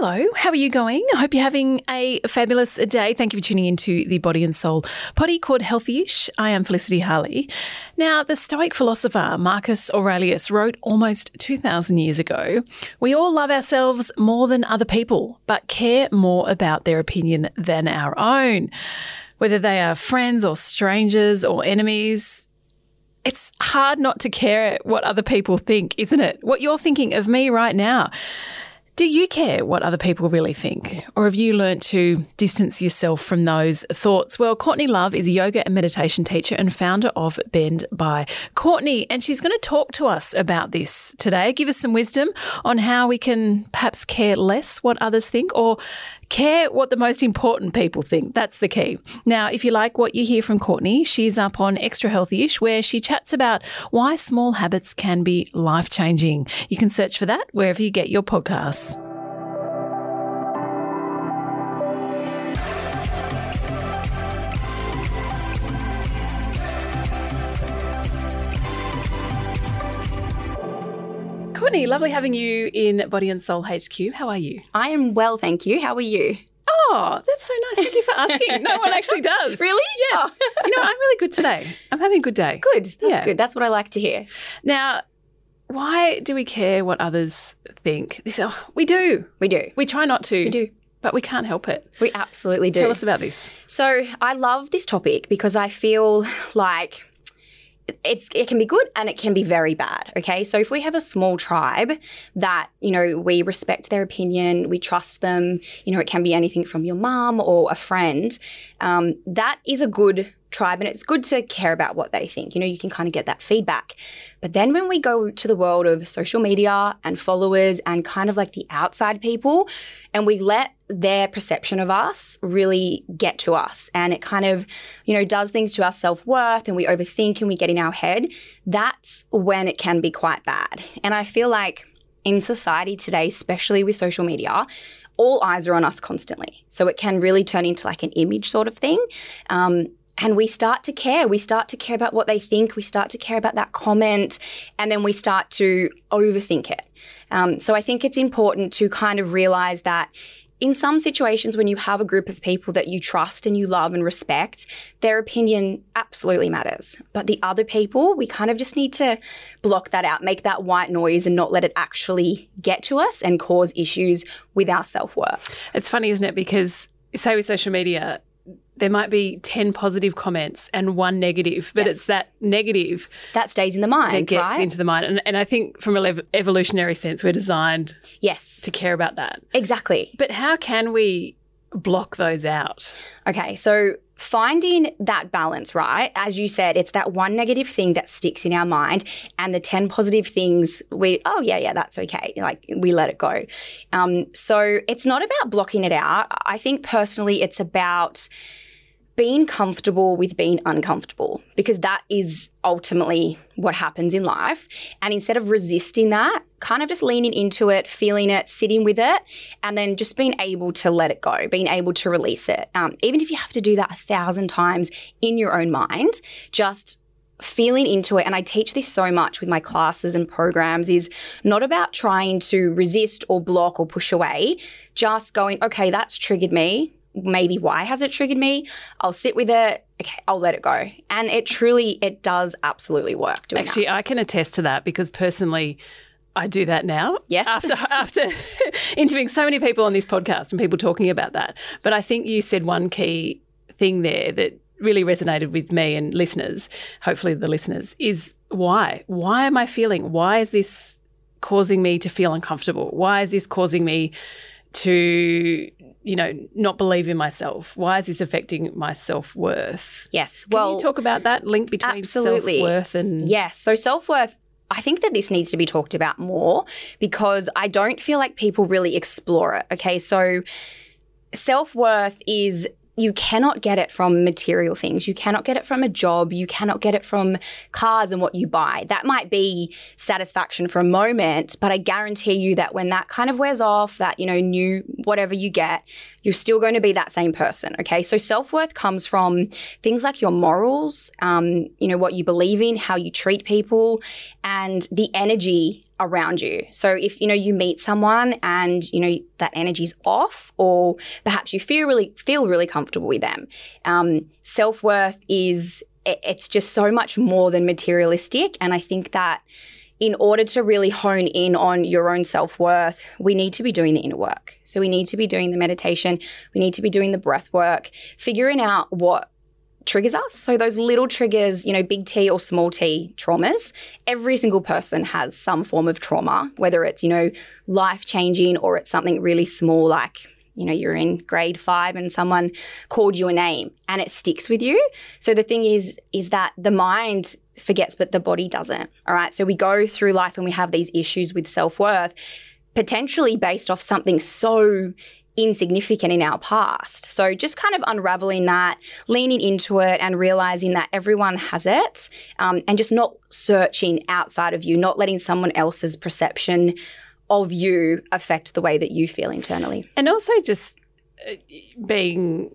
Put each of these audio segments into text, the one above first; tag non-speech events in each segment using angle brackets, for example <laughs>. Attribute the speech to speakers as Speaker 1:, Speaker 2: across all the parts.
Speaker 1: Hello, how are you going? I hope you're having a fabulous day. Thank you for tuning into the Body and Soul potty called Healthyish. I am Felicity Harley. Now, the Stoic philosopher Marcus Aurelius wrote almost 2,000 years ago We all love ourselves more than other people, but care more about their opinion than our own. Whether they are friends or strangers or enemies, it's hard not to care what other people think, isn't it? What you're thinking of me right now. Do you care what other people really think? Or have you learnt to distance yourself from those thoughts? Well, Courtney Love is a yoga and meditation teacher and founder of Bend by Courtney, and she's going to talk to us about this today, give us some wisdom on how we can perhaps care less what others think or care what the most important people think. That's the key. Now, if you like what you hear from Courtney, she's up on Extra Healthyish, where she chats about why small habits can be life changing. You can search for that wherever you get your podcasts. Courtney, lovely having you in Body and Soul HQ. How are you?
Speaker 2: I am well, thank you. How are you?
Speaker 1: Oh, that's so nice. Thank you for asking. no one actually does. <laughs>
Speaker 2: Really?
Speaker 1: Yes.
Speaker 2: Oh. <laughs>
Speaker 1: you know, I'm really good today. I'm having a good day.
Speaker 2: Good. That's
Speaker 1: Yeah.
Speaker 2: good. That's what I like to hear.
Speaker 1: Now, why do we care what others think? This, oh, we do.
Speaker 2: We do.
Speaker 1: We try not to.
Speaker 2: We do.
Speaker 1: But we can't help it.
Speaker 2: We absolutely do.
Speaker 1: Tell us about this.
Speaker 2: So I love this topic because I feel like it's it can be good and it can be very bad. Okay, so if we have a small tribe that you know we respect their opinion, we trust them. You know, it can be anything from your mom or a friend. Um, that is a good tribe and it's good to care about what they think. You know, you can kind of get that feedback. But then when we go to the world of social media and followers and kind of like the outside people, and we let their perception of us really get to us and it kind of, you know, does things to our self worth and we overthink and we get in our head, that's when it can be quite bad. And I feel like in society today, especially with social media, all eyes are on us constantly. So it can really turn into like an image sort of thing. Um, and we start to care. We start to care about what they think. We start to care about that comment. And then we start to overthink it. Um, so I think it's important to kind of realize that in some situations when you have a group of people that you trust and you love and respect, their opinion absolutely matters. But the other people, we kind of just need to block that out, make that white noise and not let it actually get to us and cause issues with our self worth.
Speaker 1: It's funny, isn't it? Because, say, with social media, there might be 10 positive comments and one negative, but
Speaker 2: Yes.
Speaker 1: it's that negative
Speaker 2: That stays in the mind,
Speaker 1: that gets
Speaker 2: right?
Speaker 1: into the mind. And, and I think from an ev- evolutionary sense, we're designed
Speaker 2: yes,
Speaker 1: to care about that.
Speaker 2: exactly.
Speaker 1: But how can we block those out?
Speaker 2: Okay, so finding that balance, right? As you said, it's that one negative thing that sticks in our mind, and the 10 positive things we, oh, yeah, yeah, that's okay. Like we let it go. Um, so it's not about blocking it out. I think personally, it's about being comfortable with being uncomfortable because that is ultimately what happens in life. And instead of resisting that, kind of just leaning into it, feeling it, sitting with it, and then just being able to let it go, being able to release it. Um, even if you have to do that a thousand times in your own mind, just feeling into it and i teach this so much with my classes and programs is not about trying to resist or block or push away just going okay that's triggered me maybe why has it triggered me i'll sit with it okay i'll let it go and it truly it does absolutely work doing that.
Speaker 1: Actually, I can attest to that because personally, I do that now.
Speaker 2: Yes. <laughs>
Speaker 1: After after <laughs> interviewing so many people on this podcast and people talking about that. But I think you said one key thing there that really resonated with me and listeners, hopefully the listeners, is why? Why am I feeling? Why is this causing me to feel uncomfortable? Why is this causing me to you know not believe in myself why is this affecting my self-worth
Speaker 2: yes
Speaker 1: Can
Speaker 2: well
Speaker 1: you talk about that link between
Speaker 2: absolutely.
Speaker 1: self-worth and
Speaker 2: Yes. So self worth, I think that this needs to be talked about more because I don't feel like people really explore it. Okay. So self worth is. You cannot get it from material things. You cannot get it from a job. You cannot get it from cars and what you buy. That might be satisfaction for a moment, but I guarantee you that when that kind of wears off, that, you know, new whatever you get, you're still going to be that same person. Okay. So self worth comes from things like your morals, um, you know, what you believe in, how you treat people, and the energy around you. So if you know you meet someone and you know that energy's off, or perhaps you feel really feel really comfortable with them, um, self worth is it's just so much more than materialistic, and I think that in order to really hone in on your own self worth, we need to be doing the inner work. So we need to be doing the meditation, we need to be doing the breath work, figuring out what triggers us. So those little triggers, you know, big T or small t traumas, every single person has some form of trauma, whether it's, you know, life changing or it's something really small like you know you're in grade 5 and someone called you a name and it sticks with you so the thing is is that the mind forgets but the body doesn't all right so we go through life and we have these issues with self-worth potentially based off something so insignificant in our past. So just kind of unraveling that, leaning into it, and realizing that everyone has it, um, and just not searching outside of you, not letting someone else's perception of you affect the way that you feel internally.
Speaker 1: And also just uh, being,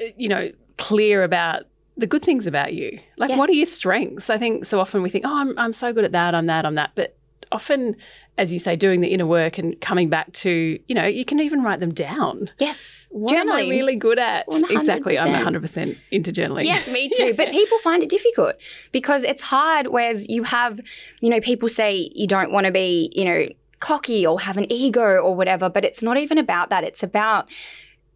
Speaker 1: uh, you know, clear about the good things about you. Like, yes. what are your strengths? I think so often we think, oh, I'm, I'm so good at that, I'm that, I'm that. But often, as you say, doing the inner work and coming back to, you know, you can even write them down.
Speaker 2: Yes.
Speaker 1: What journaling. am I really good at? 100%. Exactly. I'm 100% into journaling.
Speaker 2: Yes, me too. yeah. <laughs> But people find it difficult because it's hard, whereas you have, you know, people say you don't want to be, you know, cocky or have an ego or whatever, but it's not even about that. It's about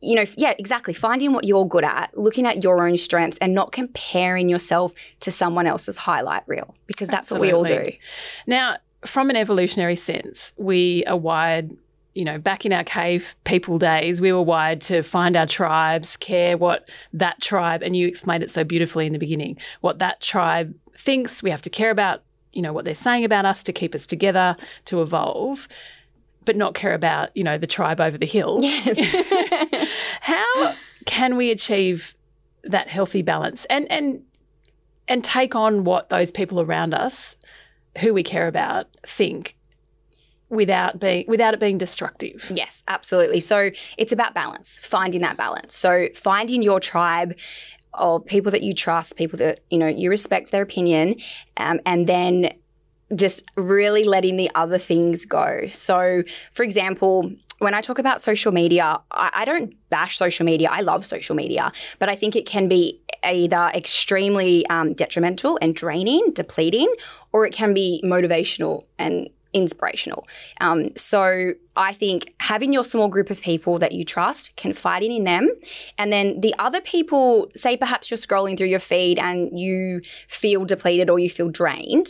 Speaker 2: you know, yeah, exactly. Finding what you're good at, looking at your own strengths, and not comparing yourself to someone else's highlight reel, because that's Absolutely. what we all do.
Speaker 1: Now, from an evolutionary sense, we are wired. You know, back in our cave people days, we were wired to find our tribes, care what that tribe, and you explained it so beautifully in the beginning, what that tribe thinks. We have to care about you know what they're saying about us to keep us together to evolve but not care about you know the tribe over the hill
Speaker 2: yes <laughs> <laughs>
Speaker 1: how can we achieve that healthy balance and and and take on what those people around us who we care about think without being without it being destructive.
Speaker 2: Yes, absolutely. So it's about balance, finding that balance. So finding your tribe or people that you trust, people that you know you respect their opinion, um, and then just really letting the other things go. So, for example, when I talk about social media, I, I, don't bash social media. I love social media, but I think it can be either extremely um, detrimental and draining, depleting, or it can be motivational and inspirational. Um, so I think having your small group of people that you trust, confiding in them, and then the other people, say perhaps you're scrolling through your feed and you feel depleted or you feel drained,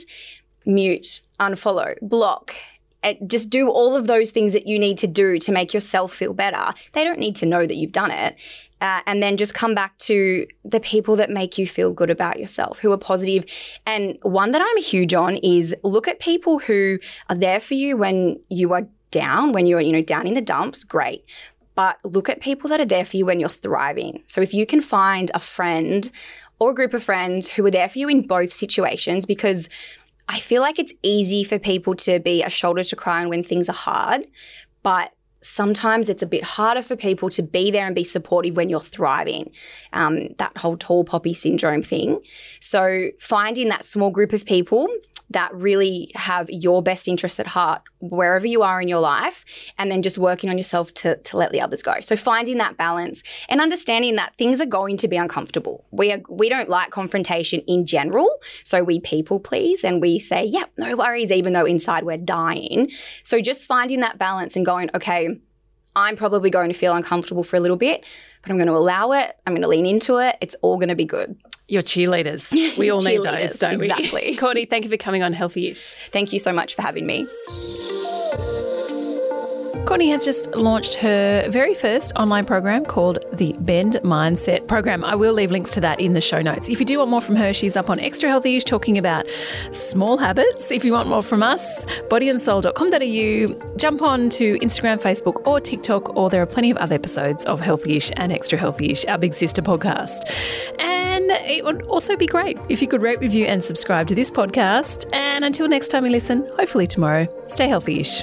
Speaker 2: mute, unfollow, block. Uh, just do all of those things that you need to do to make yourself feel better. They don't need to know that you've done it. Uh, and then just come back to the people that make you feel good about yourself, who are positive. And one that I'm huge on is look at people who are there for you when you are down, when you're, you know, down in the dumps, great. But look at people that are there for you when you're thriving. So if you can find a friend or a group of friends who are there for you in both situations, because I feel like it's easy for people to be a shoulder to cry on when things are hard, but sometimes it's a bit harder for people to be there and be supportive when you're thriving. Um, that whole tall poppy syndrome thing. So finding that small group of people that really have your best interests at heart wherever you are in your life and then just working on yourself to, to let the others go. So finding that balance and understanding that things are going to be uncomfortable. We are we don't like confrontation in general so we people please and we say yep yeah, no worries even though inside we're dying. So just finding that balance and going okay i'm probably going to feel uncomfortable for a little bit but i'm going to allow it i'm going to lean into it it's all going to be good
Speaker 1: your cheerleaders. <laughs> We all need those, don't
Speaker 2: we? Exactly.
Speaker 1: Courtney, thank you for coming on Healthy-ish.
Speaker 2: Thank you so much for having me.
Speaker 1: Courtney has just launched her very first online program called the Bend Mindset Program. I will leave links to that in the show notes. If you do want more from her, she's up on Extra Healthy-ish talking about small habits. If you want more from us, bodyandsoul.com.au, jump on to Instagram, Facebook, or TikTok, or there are plenty of other episodes of Healthy-ish and Extra Healthy-ish, our big sister podcast. And it would also be great if you could rate, review, and subscribe to this podcast. And until next time you listen, hopefully tomorrow, stay healthy-ish.